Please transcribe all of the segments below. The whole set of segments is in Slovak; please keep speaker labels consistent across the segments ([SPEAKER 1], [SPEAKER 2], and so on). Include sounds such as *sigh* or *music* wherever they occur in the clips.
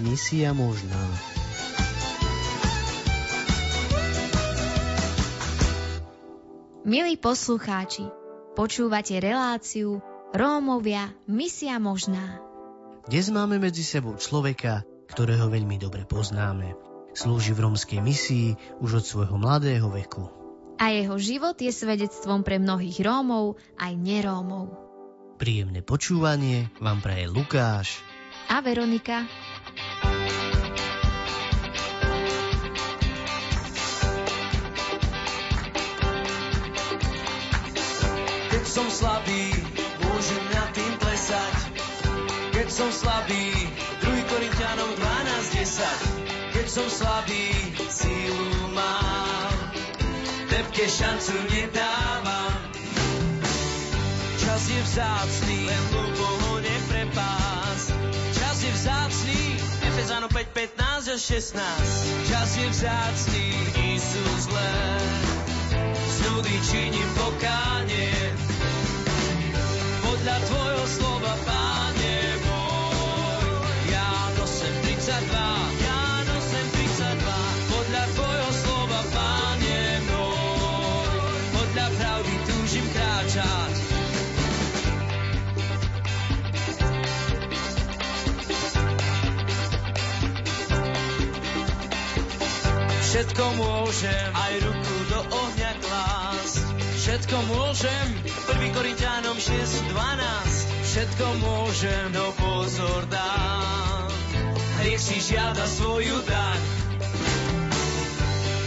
[SPEAKER 1] misia možná.
[SPEAKER 2] Milí poslucháči, počúvate reláciu Rómovia, misia možná.
[SPEAKER 1] Dnes máme medzi sebou človeka, ktorého veľmi dobre poznáme. Slúži v rómskej misii už od svojho mladého veku.
[SPEAKER 2] A jeho život je svedectvom pre mnohých Rómov aj nerómov.
[SPEAKER 1] Príjemné počúvanie vám praje Lukáš
[SPEAKER 2] a Veronika.
[SPEAKER 3] Som slabý, môžem na tým plesať. Keď som slabý, 2 Korintianom 12.10. Keď som slabý, sílu mám, tebke šancu nedávam. Čas je vzácný, len hlúpo ho neprepás. Čas je vzácný, Efezano 5, 15 a 16. Čas je vzácný, Isus len z nudy činím pokánie podľa tvojho slova, Páne môj. Ja nosem 32, ja nosem 32, podľa tvojho slova, Páne môj. Podľa pravdy túžim kráčať. Všetko môžem, aj ruku. Všetko môžem, 1. Korintianom 6.12. Všetko môžem, no pozor dám. Hriech si žiada svoju daň.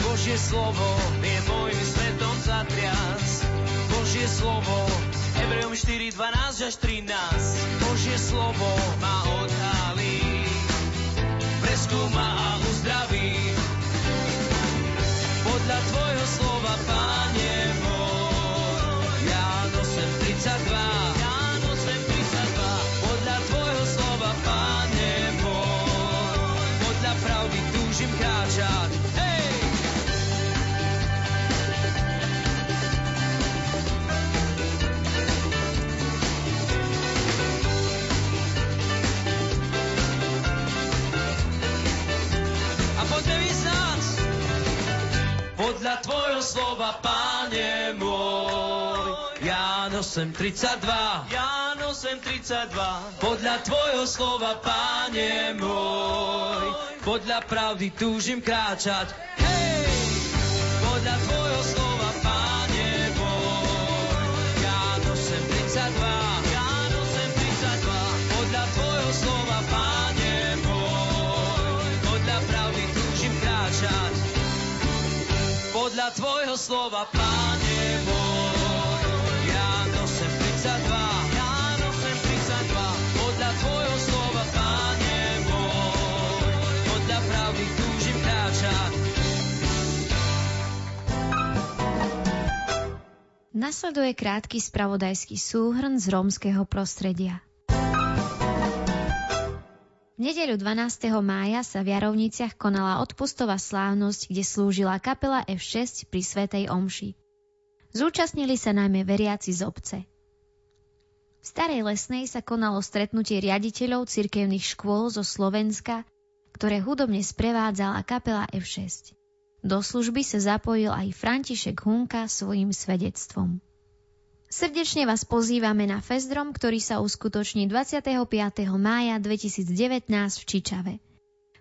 [SPEAKER 3] Božie slovo je môjim svetom zatriac. Božie slovo, Hebrejom 4, 12 až 13. Božie slovo ma odhalí, preskúma a uzdraví. Podľa tvojho slova, Páne nosem 32. 8.32 Jan 8.32 Podľa tvojho slova, páne môj Podľa pravdy túžim kráčať. Hej! Podľa tvojho slova, páne môj Jan 8.32 Jan 8.32 Podľa tvojho slova, páne môj Podľa pravdy túžim kráčať. Podľa tvojho slova, páne
[SPEAKER 2] Nasleduje krátky spravodajský súhrn z rómskeho prostredia. V nedeľu 12. mája sa v Jarovniciach konala odpustová slávnosť, kde slúžila kapela F6 pri Svetej Omši. Zúčastnili sa najmä veriaci z obce. V Starej Lesnej sa konalo stretnutie riaditeľov cirkevných škôl zo Slovenska, ktoré hudobne sprevádzala kapela F6. Do služby sa zapojil aj František Hunka svojim svedectvom. Srdečne vás pozývame na Festrom, ktorý sa uskutoční 25. mája 2019 v Čičave.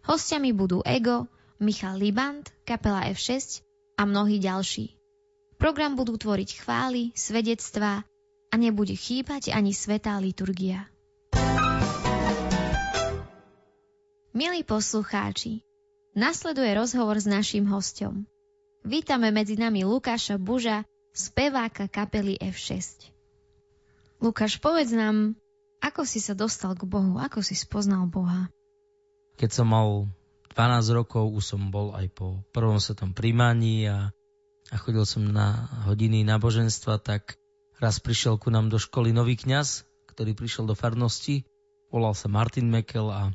[SPEAKER 2] Hostiami budú Ego, Michal Liband, kapela F6 a mnohí ďalší. Program budú tvoriť chvály, svedectvá a nebude chýbať ani svetá liturgia. Milí poslucháči, nasleduje rozhovor s naším hostom. Vítame medzi nami Lukáša Buža, speváka kapely F6. Lukáš, povedz nám, ako si sa dostal k Bohu, ako si spoznal Boha?
[SPEAKER 4] Keď som mal 12 rokov, už som bol aj po prvom svetom príjmaní a, a chodil som na hodiny náboženstva, tak raz prišiel ku nám do školy nový kňaz, ktorý prišiel do farnosti, volal sa Martin Mekel a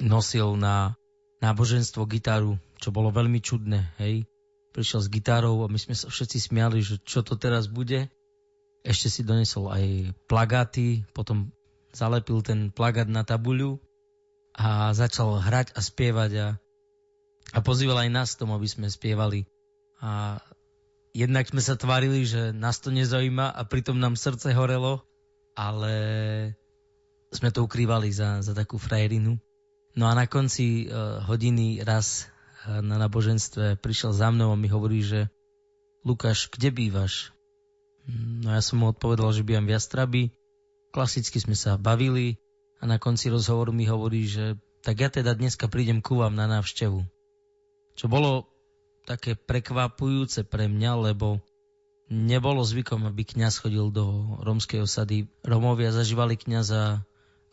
[SPEAKER 4] nosil na náboženstvo gitaru, čo bolo veľmi čudné, hej. Prišiel s gitárou a my sme sa všetci smiali, že čo to teraz bude. Ešte si donesol aj plagáty, potom zalepil ten plagát na tabuľu a začal hrať a spievať a, a pozýval aj nás tomu, aby sme spievali. A jednak sme sa tvárili, že nás to nezaujíma a pritom nám srdce horelo, ale sme to ukrývali za, za takú frajerinu. No a na konci uh, hodiny raz uh, na náboženstve prišiel za mnou a mi hovorí, že Lukáš, kde bývaš? No ja som mu odpovedal, že bývam v Jastrabi. Klasicky sme sa bavili a na konci rozhovoru mi hovorí, že tak ja teda dneska prídem ku vám na návštevu. Čo bolo také prekvapujúce pre mňa, lebo nebolo zvykom, aby kňaz chodil do rómskej osady. Rómovia zažívali kňaza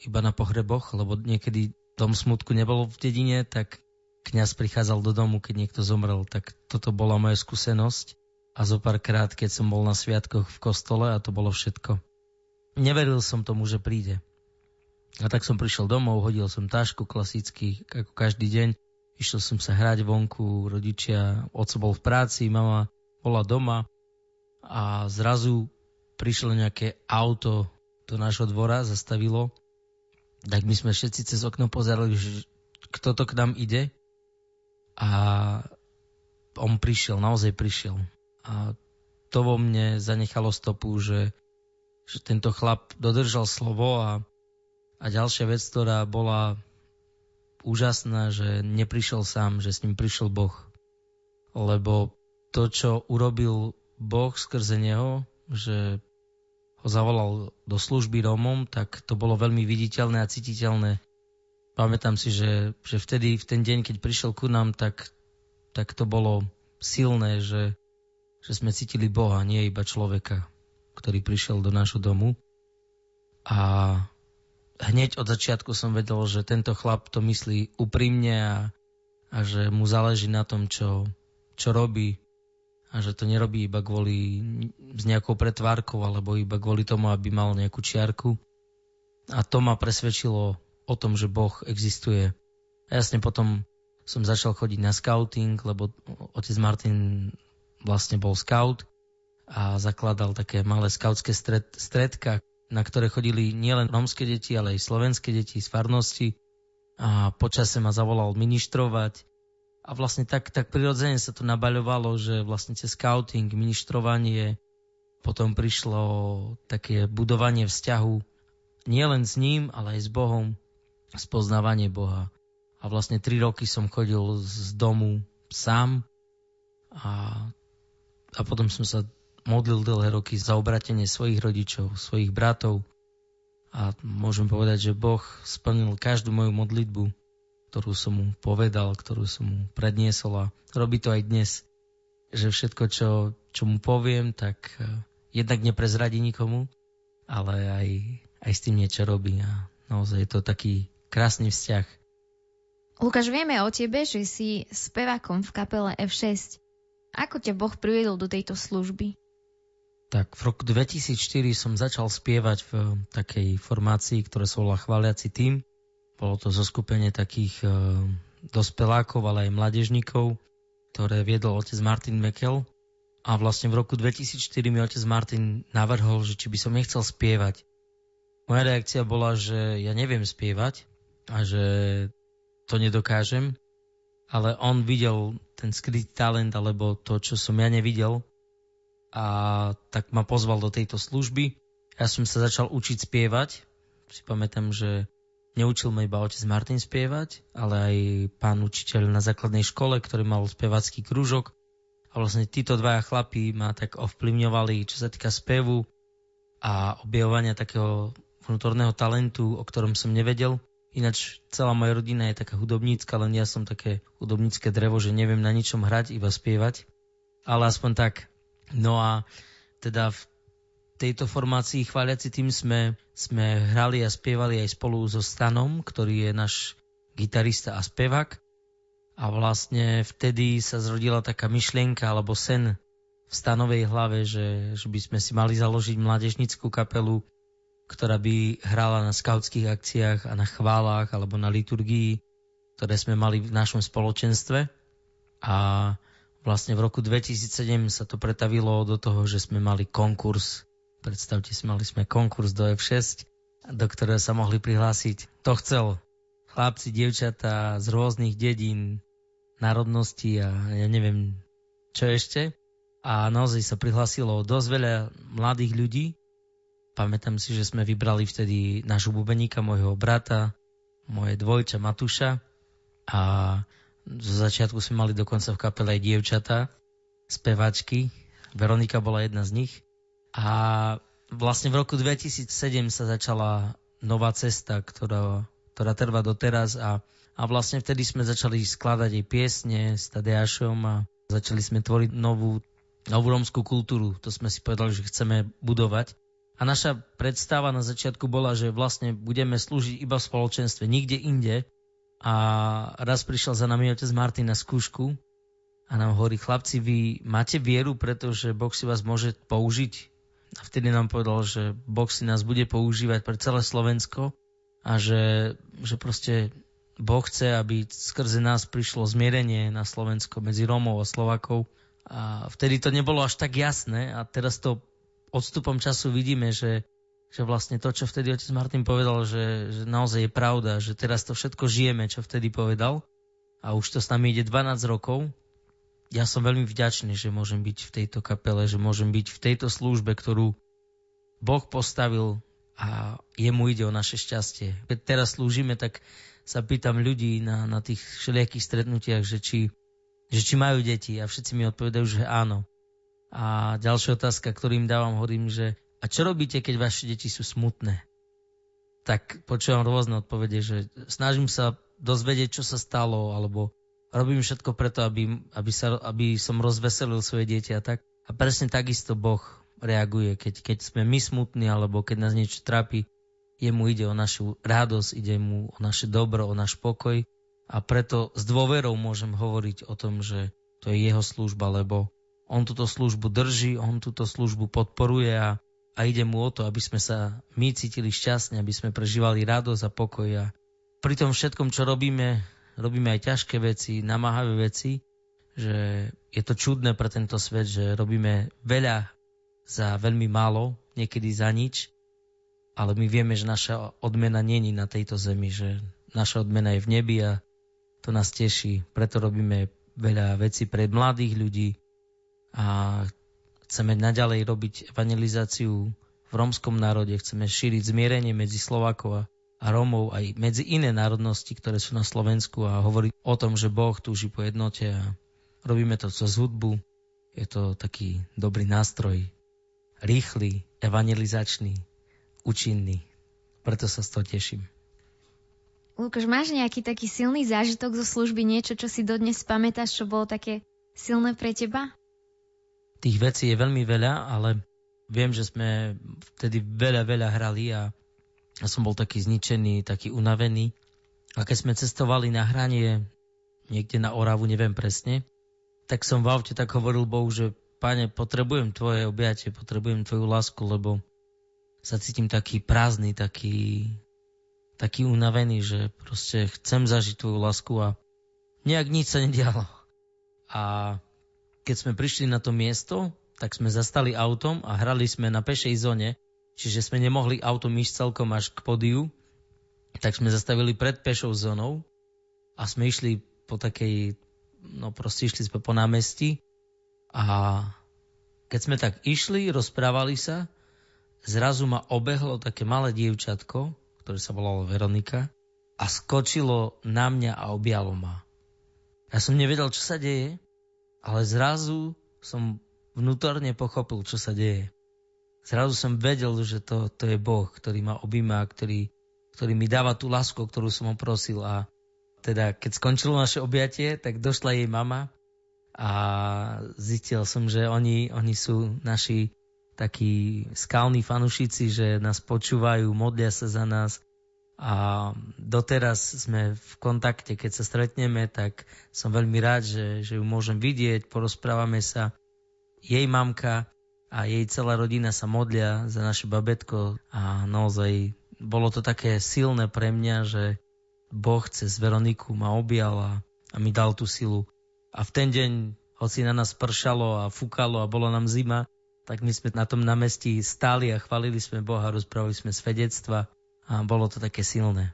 [SPEAKER 4] iba na pohreboch, lebo niekedy tom smutku nebolo v dedine, tak kňaz prichádzal do domu, keď niekto zomrel. Tak toto bola moja skúsenosť. A zo párkrát, keď som bol na sviatkoch v kostole a to bolo všetko. Neveril som tomu, že príde. A tak som prišiel domov, hodil som tašku klasicky, ako každý deň. Išiel som sa hrať vonku, rodičia, oco bol v práci, mama bola doma a zrazu prišlo nejaké auto do nášho dvora, zastavilo. Tak my sme všetci cez okno pozerali, že kto to k nám ide. A on prišiel, naozaj prišiel. A to vo mne zanechalo stopu, že, že tento chlap dodržal slovo a, a ďalšia vec, ktorá bola úžasná, že neprišiel sám, že s ním prišiel Boh. Lebo to, čo urobil Boh skrze neho, že ho zavolal do služby Rómom, tak to bolo veľmi viditeľné a cítiteľné. Pamätám si, že, že vtedy, v ten deň, keď prišiel ku nám, tak, tak to bolo silné, že, že sme cítili Boha, nie iba človeka, ktorý prišiel do nášho domu. A hneď od začiatku som vedel, že tento chlap to myslí úprimne a, a že mu záleží na tom, čo, čo robí a že to nerobí iba kvôli s nejakou pretvárkou alebo iba kvôli tomu, aby mal nejakú čiarku. A to ma presvedčilo o tom, že Boh existuje. A jasne potom som začal chodiť na scouting, lebo otec Martin vlastne bol scout a zakladal také malé skautské stred, stredka, na ktoré chodili nielen romské deti, ale aj slovenské deti z farnosti a počase ma zavolal ministrovať a vlastne tak, tak prirodzene sa to nabaľovalo, že vlastne cez scouting, ministrovanie, potom prišlo také budovanie vzťahu nielen s ním, ale aj s Bohom, spoznávanie Boha. A vlastne tri roky som chodil z domu sám a, a potom som sa modlil dlhé roky za obratenie svojich rodičov, svojich bratov a môžem povedať, že Boh splnil každú moju modlitbu, ktorú som mu povedal, ktorú som mu predniesol a robí to aj dnes, že všetko, čo, čo mu poviem, tak eh, jednak neprezradí nikomu, ale aj, aj s tým niečo robí a naozaj je to taký krásny vzťah.
[SPEAKER 2] Lukáš, vieme o tebe, že si spevákom v kapele F6. Ako ťa Boh priviedol do tejto služby?
[SPEAKER 4] Tak v roku 2004 som začal spievať v takej formácii, ktorá sa volá Chváliaci tým. Bolo to zoskupenie takých e, dospelákov, ale aj mladežníkov, ktoré viedol otec Martin Mekel. A vlastne v roku 2004 mi otec Martin navrhol, že či by som nechcel spievať. Moja reakcia bola, že ja neviem spievať a že to nedokážem, ale on videl ten skrytý talent alebo to, čo som ja nevidel a tak ma pozval do tejto služby. Ja som sa začal učiť spievať. Si pamätám, že neučil ma iba otec Martin spievať, ale aj pán učiteľ na základnej škole, ktorý mal spevacký krúžok. A vlastne títo dvaja chlapí ma tak ovplyvňovali, čo sa týka spevu a objavovania takého vnútorného talentu, o ktorom som nevedel. Ináč celá moja rodina je taká hudobnícka, len ja som také hudobnícke drevo, že neviem na ničom hrať, iba spievať. Ale aspoň tak No a teda v tejto formácii chváliaci tým sme, sme hrali a spievali aj spolu so Stanom, ktorý je náš gitarista a spevák. A vlastne vtedy sa zrodila taká myšlienka alebo sen v stanovej hlave, že, že by sme si mali založiť mládežnickú kapelu, ktorá by hrala na skautských akciách a na chválach alebo na liturgii ktoré sme mali v našom spoločenstve. A vlastne v roku 2007 sa to pretavilo do toho, že sme mali konkurs. Predstavte si, mali sme konkurs do F6, do ktorého sa mohli prihlásiť. To chcel chlapci, dievčatá z rôznych dedín, národností a ja neviem čo ešte. A naozaj sa prihlásilo dosť veľa mladých ľudí. Pamätám si, že sme vybrali vtedy nášho bubeníka, môjho brata, moje dvojča Matúša a zo začiatku sme mali dokonca v kapele aj dievčatá, spevačky. Veronika bola jedna z nich. A vlastne v roku 2007 sa začala nová cesta, ktorá, ktorá trvá doteraz a, a vlastne vtedy sme začali skladať aj piesne s Tadeášom a začali sme tvoriť novú, novú romskú kultúru. To sme si povedali, že chceme budovať. A naša predstava na začiatku bola, že vlastne budeme slúžiť iba v spoločenstve, nikde inde, a raz prišiel za nami otec Martin na skúšku a nám hovorí, chlapci, vy máte vieru, pretože Boh si vás môže použiť. A vtedy nám povedal, že Boh si nás bude používať pre celé Slovensko a že, že proste Boh chce, aby skrze nás prišlo zmierenie na Slovensko medzi Rómov a Slovakov. A vtedy to nebolo až tak jasné a teraz to odstupom času vidíme, že že vlastne to, čo vtedy otec Martin povedal, že, že naozaj je pravda, že teraz to všetko žijeme, čo vtedy povedal a už to s nami ide 12 rokov. Ja som veľmi vďačný, že môžem byť v tejto kapele, že môžem byť v tejto službe, ktorú Boh postavil a jemu ide o naše šťastie. Keď teraz slúžime, tak sa pýtam ľudí na, na tých všelijakých stretnutiach, že či, že či majú deti a všetci mi odpovedajú, že áno. A ďalšia otázka, ktorým dávam, hovorím, že a čo robíte, keď vaše deti sú smutné? Tak počúvam rôzne odpovede, že snažím sa dozvedieť, čo sa stalo, alebo robím všetko preto, aby, aby, sa, aby som rozveselil svoje dieťa a tak. A presne takisto Boh reaguje, keď, keď sme my smutní, alebo keď nás niečo trápi, jemu ide o našu radosť, ide mu o naše dobro, o náš pokoj a preto s dôverou môžem hovoriť o tom, že to je jeho služba, lebo on túto službu drží, on túto službu podporuje a a ide mu o to, aby sme sa my cítili šťastne, aby sme prežívali radosť a pokoj a pri tom všetkom, čo robíme, robíme aj ťažké veci, namáhavé veci, že je to čudné pre tento svet, že robíme veľa za veľmi málo, niekedy za nič, ale my vieme, že naša odmena není na tejto zemi, že naša odmena je v nebi a to nás teší. Preto robíme veľa vecí pre mladých ľudí a Chceme naďalej robiť evangelizáciu v rómskom národe, chceme šíriť zmierenie medzi Slovákov a Rómov aj medzi iné národnosti, ktoré sú na Slovensku a hovoriť o tom, že Boh túži po jednote a robíme to cez hudbu. Je to taký dobrý nástroj, rýchly, evangelizačný, účinný. Preto sa z toho teším.
[SPEAKER 2] Lukáš, máš nejaký taký silný zážitok zo služby, niečo, čo si dodnes pamätáš, čo bolo také silné pre teba?
[SPEAKER 4] Tých vecí je veľmi veľa, ale viem, že sme vtedy veľa, veľa hrali a ja som bol taký zničený, taký unavený. A keď sme cestovali na hranie niekde na Oravu, neviem presne, tak som v aute tak hovoril Bohu, že pane, potrebujem tvoje objatie, potrebujem tvoju lásku, lebo sa cítim taký prázdny, taký, taký unavený, že proste chcem zažiť tvoju lásku a nejak nič sa nedialo. A keď sme prišli na to miesto, tak sme zastali autom a hrali sme na pešej zóne, čiže sme nemohli autom ísť celkom až k podiu, tak sme zastavili pred pešou zónou a sme išli po takej, no proste išli sme po námestí a keď sme tak išli, rozprávali sa, zrazu ma obehlo také malé dievčatko, ktoré sa volalo Veronika a skočilo na mňa a objalo ma. Ja som nevedel, čo sa deje ale zrazu som vnútorne pochopil, čo sa deje. Zrazu som vedel, že to, to je Boh, ktorý ma objíma, ktorý, ktorý mi dáva tú lásku, ktorú som ho prosil. A teda, keď skončilo naše objatie, tak došla jej mama a zistil som, že oni, oni sú naši takí skalní fanušici, že nás počúvajú, modlia sa za nás a doteraz sme v kontakte, keď sa stretneme, tak som veľmi rád, že, že ju môžem vidieť, porozprávame sa. Jej mamka a jej celá rodina sa modlia za naše babetko a naozaj bolo to také silné pre mňa, že Boh cez Veroniku ma objal a, a mi dal tú silu. A v ten deň, hoci na nás pršalo a fúkalo a bolo nám zima, tak my sme na tom námestí stáli a chválili sme Boha, rozprávali sme svedectva a bolo to také silné.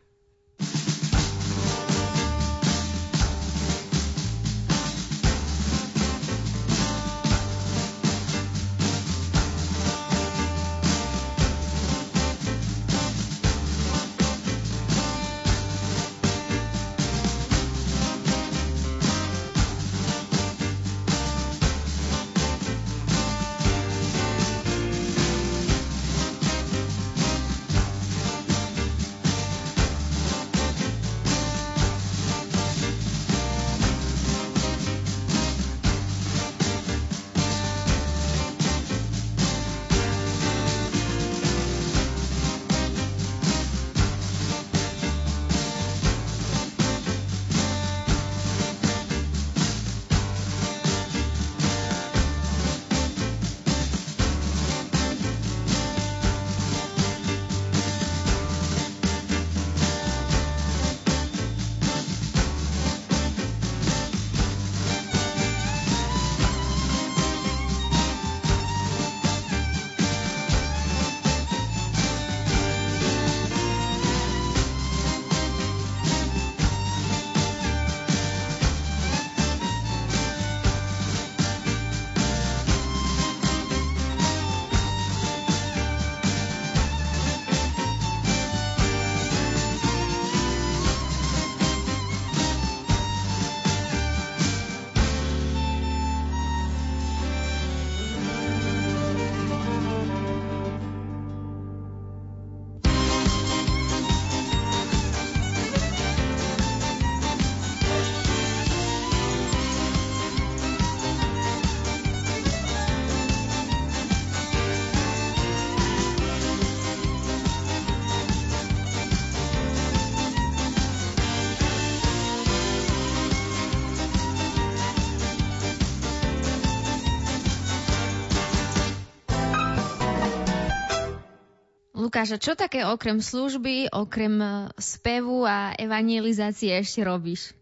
[SPEAKER 2] Lukáš, čo také okrem služby, okrem e, spevu a evangelizácie ešte robíš?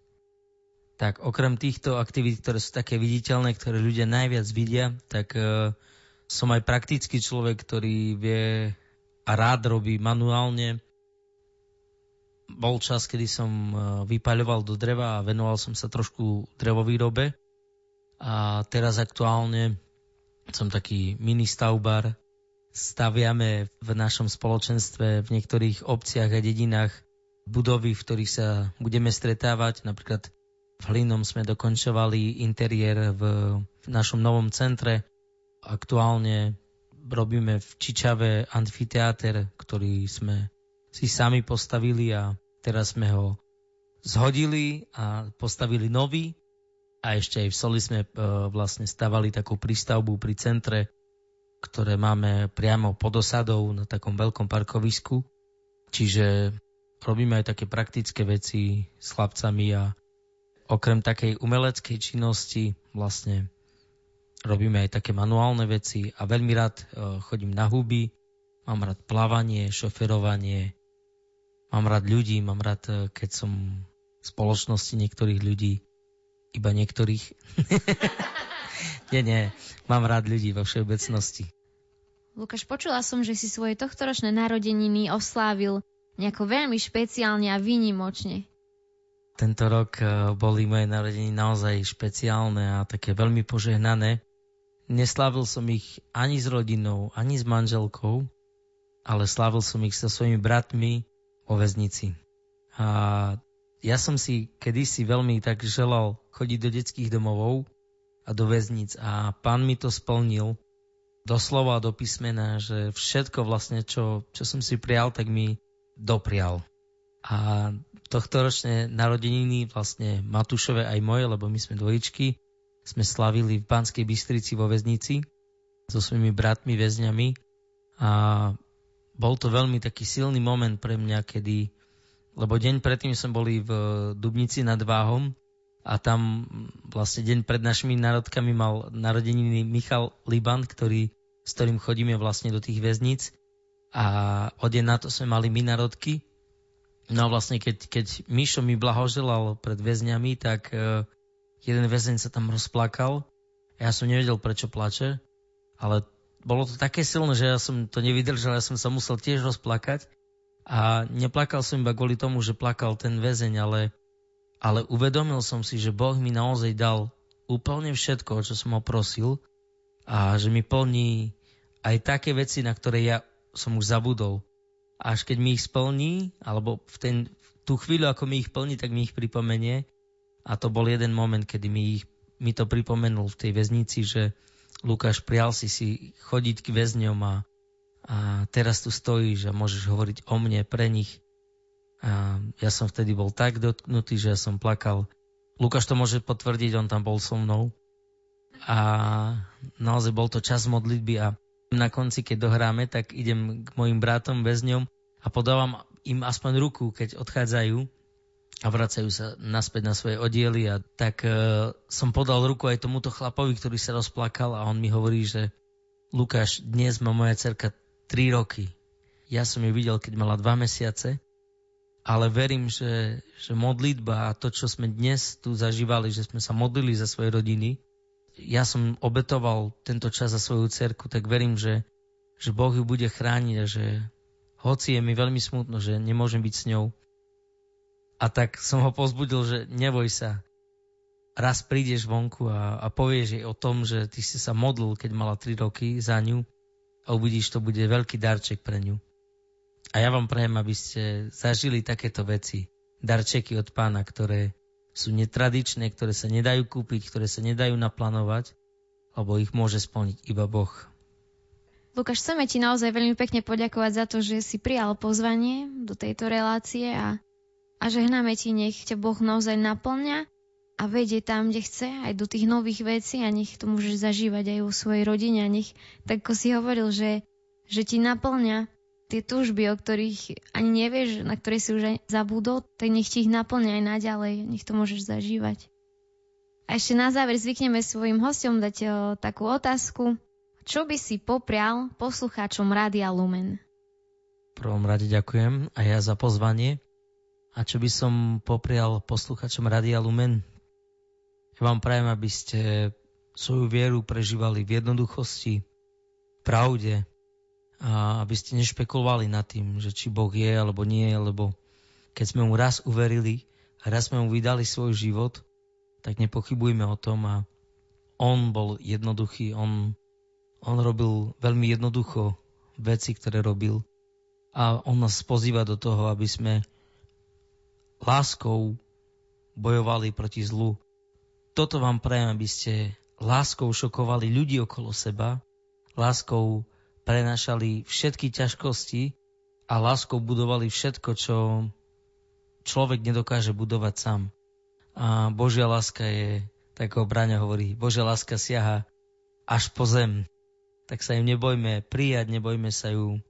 [SPEAKER 4] Tak okrem týchto aktivít, ktoré sú také viditeľné, ktoré ľudia najviac vidia, tak uh, som aj praktický človek, ktorý vie a rád robí manuálne. Bol čas, kedy som uh, vypaľoval do dreva a venoval som sa trošku drevovýrobe. A teraz aktuálne som taký mini stavbar, staviame v našom spoločenstve v niektorých obciach a dedinách budovy, v ktorých sa budeme stretávať. Napríklad v Hlinom sme dokončovali interiér v, v našom novom centre. Aktuálne robíme v Čičave amfiteáter, ktorý sme si sami postavili a teraz sme ho zhodili a postavili nový. A ešte aj v Soli sme e, vlastne stavali takú prístavbu pri centre, ktoré máme priamo pod osadou na takom veľkom parkovisku. Čiže robíme aj také praktické veci s chlapcami a okrem takej umeleckej činnosti vlastne robíme aj také manuálne veci a veľmi rád e, chodím na huby, mám rád plávanie, šoferovanie, mám rád ľudí, mám rád, e, keď som v spoločnosti niektorých ľudí, iba niektorých. *laughs* nie, nie, mám rád ľudí vo všeobecnosti.
[SPEAKER 2] Lukáš, počula som, že si svoje tohtoročné narodeniny oslávil nejako veľmi špeciálne a výnimočne.
[SPEAKER 4] Tento rok eh, boli moje narodeniny naozaj špeciálne a také veľmi požehnané. Neslávil som ich ani s rodinou, ani s manželkou, ale slávil som ich so svojimi bratmi o väznici. A ja som si kedysi veľmi tak želal chodiť do detských domovov a do väznic a pán mi to splnil doslova do písmena, že všetko vlastne, čo, čo som si prijal, tak mi doprial. A tohto ročné narodeniny vlastne Matúšové aj moje, lebo my sme dvojičky, sme slavili v Banskej Bystrici vo väznici so svojimi bratmi väzňami a bol to veľmi taký silný moment pre mňa, kedy, lebo deň predtým sme boli v Dubnici nad Váhom a tam vlastne deň pred našimi národkami mal narodeniny Michal Liban, ktorý s ktorým chodíme vlastne do tých väzníc a o deň na to sme mali my narodky No a vlastne keď, keď Mišo mi blahoželal pred väzňami, tak uh, jeden väzeň sa tam rozplakal. Ja som nevedel, prečo plače, ale bolo to také silné, že ja som to nevydržal, ja som sa musel tiež rozplakať. A neplakal som iba kvôli tomu, že plakal ten väzeň, ale, ale uvedomil som si, že Boh mi naozaj dal úplne všetko, čo som ho prosil a že mi plní aj také veci, na ktoré ja som už zabudol. Až keď mi ich splní, alebo v ten, tú chvíľu, ako mi ich plní, tak mi ich pripomenie. A to bol jeden moment, kedy mi, ich, mi to pripomenul v tej väznici, že Lukáš, prial si si chodiť k väzňom a a teraz tu stojíš a môžeš hovoriť o mne pre nich. A ja som vtedy bol tak dotknutý, že ja som plakal. Lukáš to môže potvrdiť, on tam bol so mnou. A naozaj bol to čas modlitby a na konci, keď dohráme, tak idem k mojim bratom, väzňom a podávam im aspoň ruku, keď odchádzajú a vracajú sa naspäť na svoje odiely a tak e, som podal ruku aj tomuto chlapovi, ktorý sa rozplakal a on mi hovorí, že Lukáš, dnes má moja cerka 3 roky. Ja som ju videl, keď mala 2 mesiace, ale verím, že, že modlitba a to, čo sme dnes tu zažívali, že sme sa modlili za svoje rodiny, ja som obetoval tento čas za svoju cerku, tak verím, že, že Boh ju bude chrániť a že hoci je mi veľmi smutno, že nemôžem byť s ňou. A tak som ho pozbudil, že neboj sa, raz prídeš vonku a, a povieš jej o tom, že ty si sa modlil, keď mala 3 roky za ňu a uvidíš, to bude veľký darček pre ňu. A ja vám prajem, aby ste zažili takéto veci, darčeky od pána, ktoré sú netradičné, ktoré sa nedajú kúpiť, ktoré sa nedajú naplánovať, lebo ich môže splniť iba Boh.
[SPEAKER 2] Lukáš, chceme ti naozaj veľmi pekne poďakovať za to, že si prijal pozvanie do tejto relácie a, a žehnáme ti, nech ťa Boh naozaj naplňa a vedie tam, kde chce, aj do tých nových vecí a nech to môžeš zažívať aj u svojej rodine a nech, tak ako si hovoril, že, že ti naplňa tie túžby, o ktorých ani nevieš, na ktoré si už aj zabudol, tak nech ti ich naplňa aj naďalej, nech to môžeš zažívať. A ešte na záver zvykneme svojim hostom dať o, takú otázku. Čo by si poprial poslucháčom Rádia Lumen?
[SPEAKER 4] V prvom rade ďakujem aj ja za pozvanie. A čo by som poprial poslucháčom Rádia Lumen? Ja vám prajem, aby ste svoju vieru prežívali v jednoduchosti, v pravde a aby ste nešpekulovali nad tým, že či Boh je alebo nie, lebo keď sme mu raz uverili a raz sme mu vydali svoj život, tak nepochybujme o tom a on bol jednoduchý, on, on robil veľmi jednoducho veci, ktoré robil. A on nás pozýva do toho, aby sme láskou bojovali proti zlu, toto vám prajem, aby ste láskou šokovali ľudí okolo seba, láskou prenašali všetky ťažkosti a láskou budovali všetko, čo človek nedokáže budovať sám. A Božia láska je, tak ako Bráňa hovorí, Božia láska siaha až po zem. Tak sa im nebojme prijať, nebojme sa ju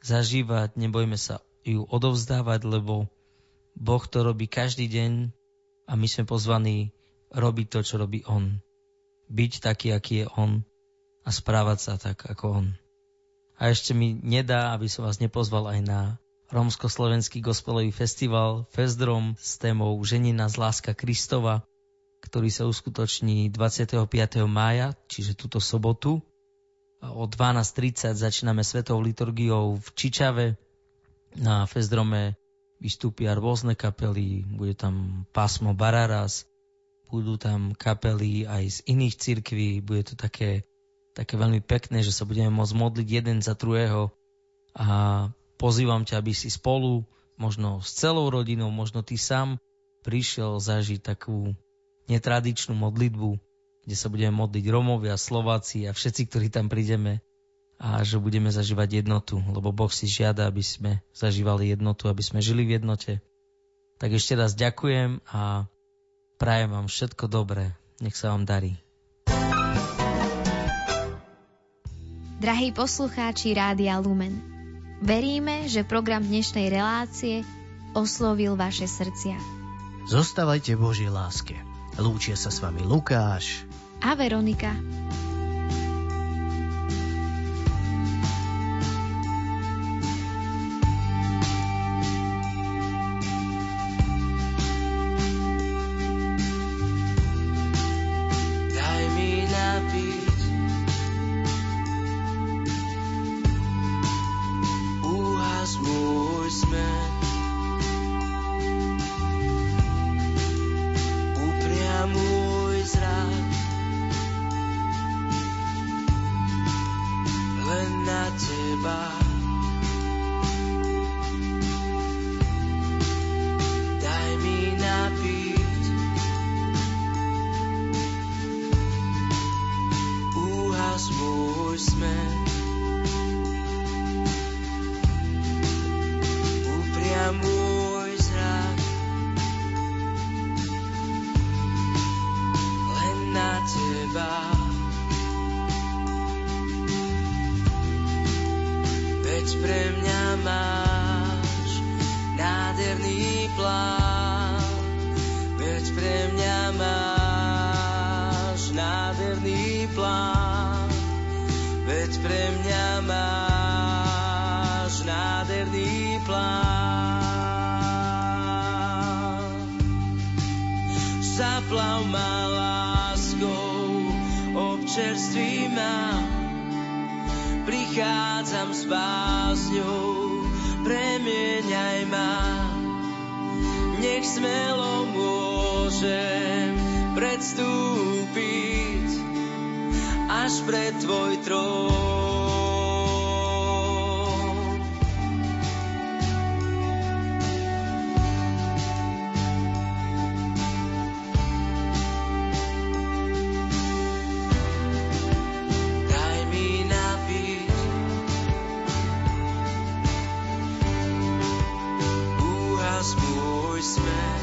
[SPEAKER 4] zažívať, nebojme sa ju odovzdávať, lebo Boh to robí každý deň a my sme pozvaní robiť to, čo robí on. Byť taký, aký je on a správať sa tak, ako on. A ešte mi nedá, aby som vás nepozval aj na Rómsko-slovenský gospelový festival Festrom s témou Ženina z láska Kristova, ktorý sa uskutoční 25. mája, čiže túto sobotu. O 12.30 začíname svetou liturgiou v Čičave. Na Festdrome vystúpia rôzne kapely, bude tam pásmo Bararas, budú tam kapely aj z iných cirkví, bude to také, také veľmi pekné, že sa budeme môcť modliť jeden za druhého a pozývam ťa, aby si spolu, možno s celou rodinou, možno ty sám prišiel zažiť takú netradičnú modlitbu, kde sa budeme modliť Romovia, Slováci a všetci, ktorí tam prídeme a že budeme zažívať jednotu, lebo Boh si žiada, aby sme zažívali jednotu, aby sme žili v jednote. Tak ešte raz ďakujem a Prajem vám všetko dobré. Nech sa vám darí.
[SPEAKER 2] Drahí poslucháči Rádia Lumen, veríme, že program dnešnej relácie oslovil vaše srdcia.
[SPEAKER 1] Zostávajte Boží láske. Lúčia sa s vami Lukáš
[SPEAKER 2] a Veronika.
[SPEAKER 3] Nádherný plán, veď pre mňa máš nádherný plán. Zaplav ma láskou, občerství ma, prichádzam s básňou, premieňaj ma. Nech smelo môžem predstúpiť až pre tvoj trón. Daj mi napiť úhas môj smer.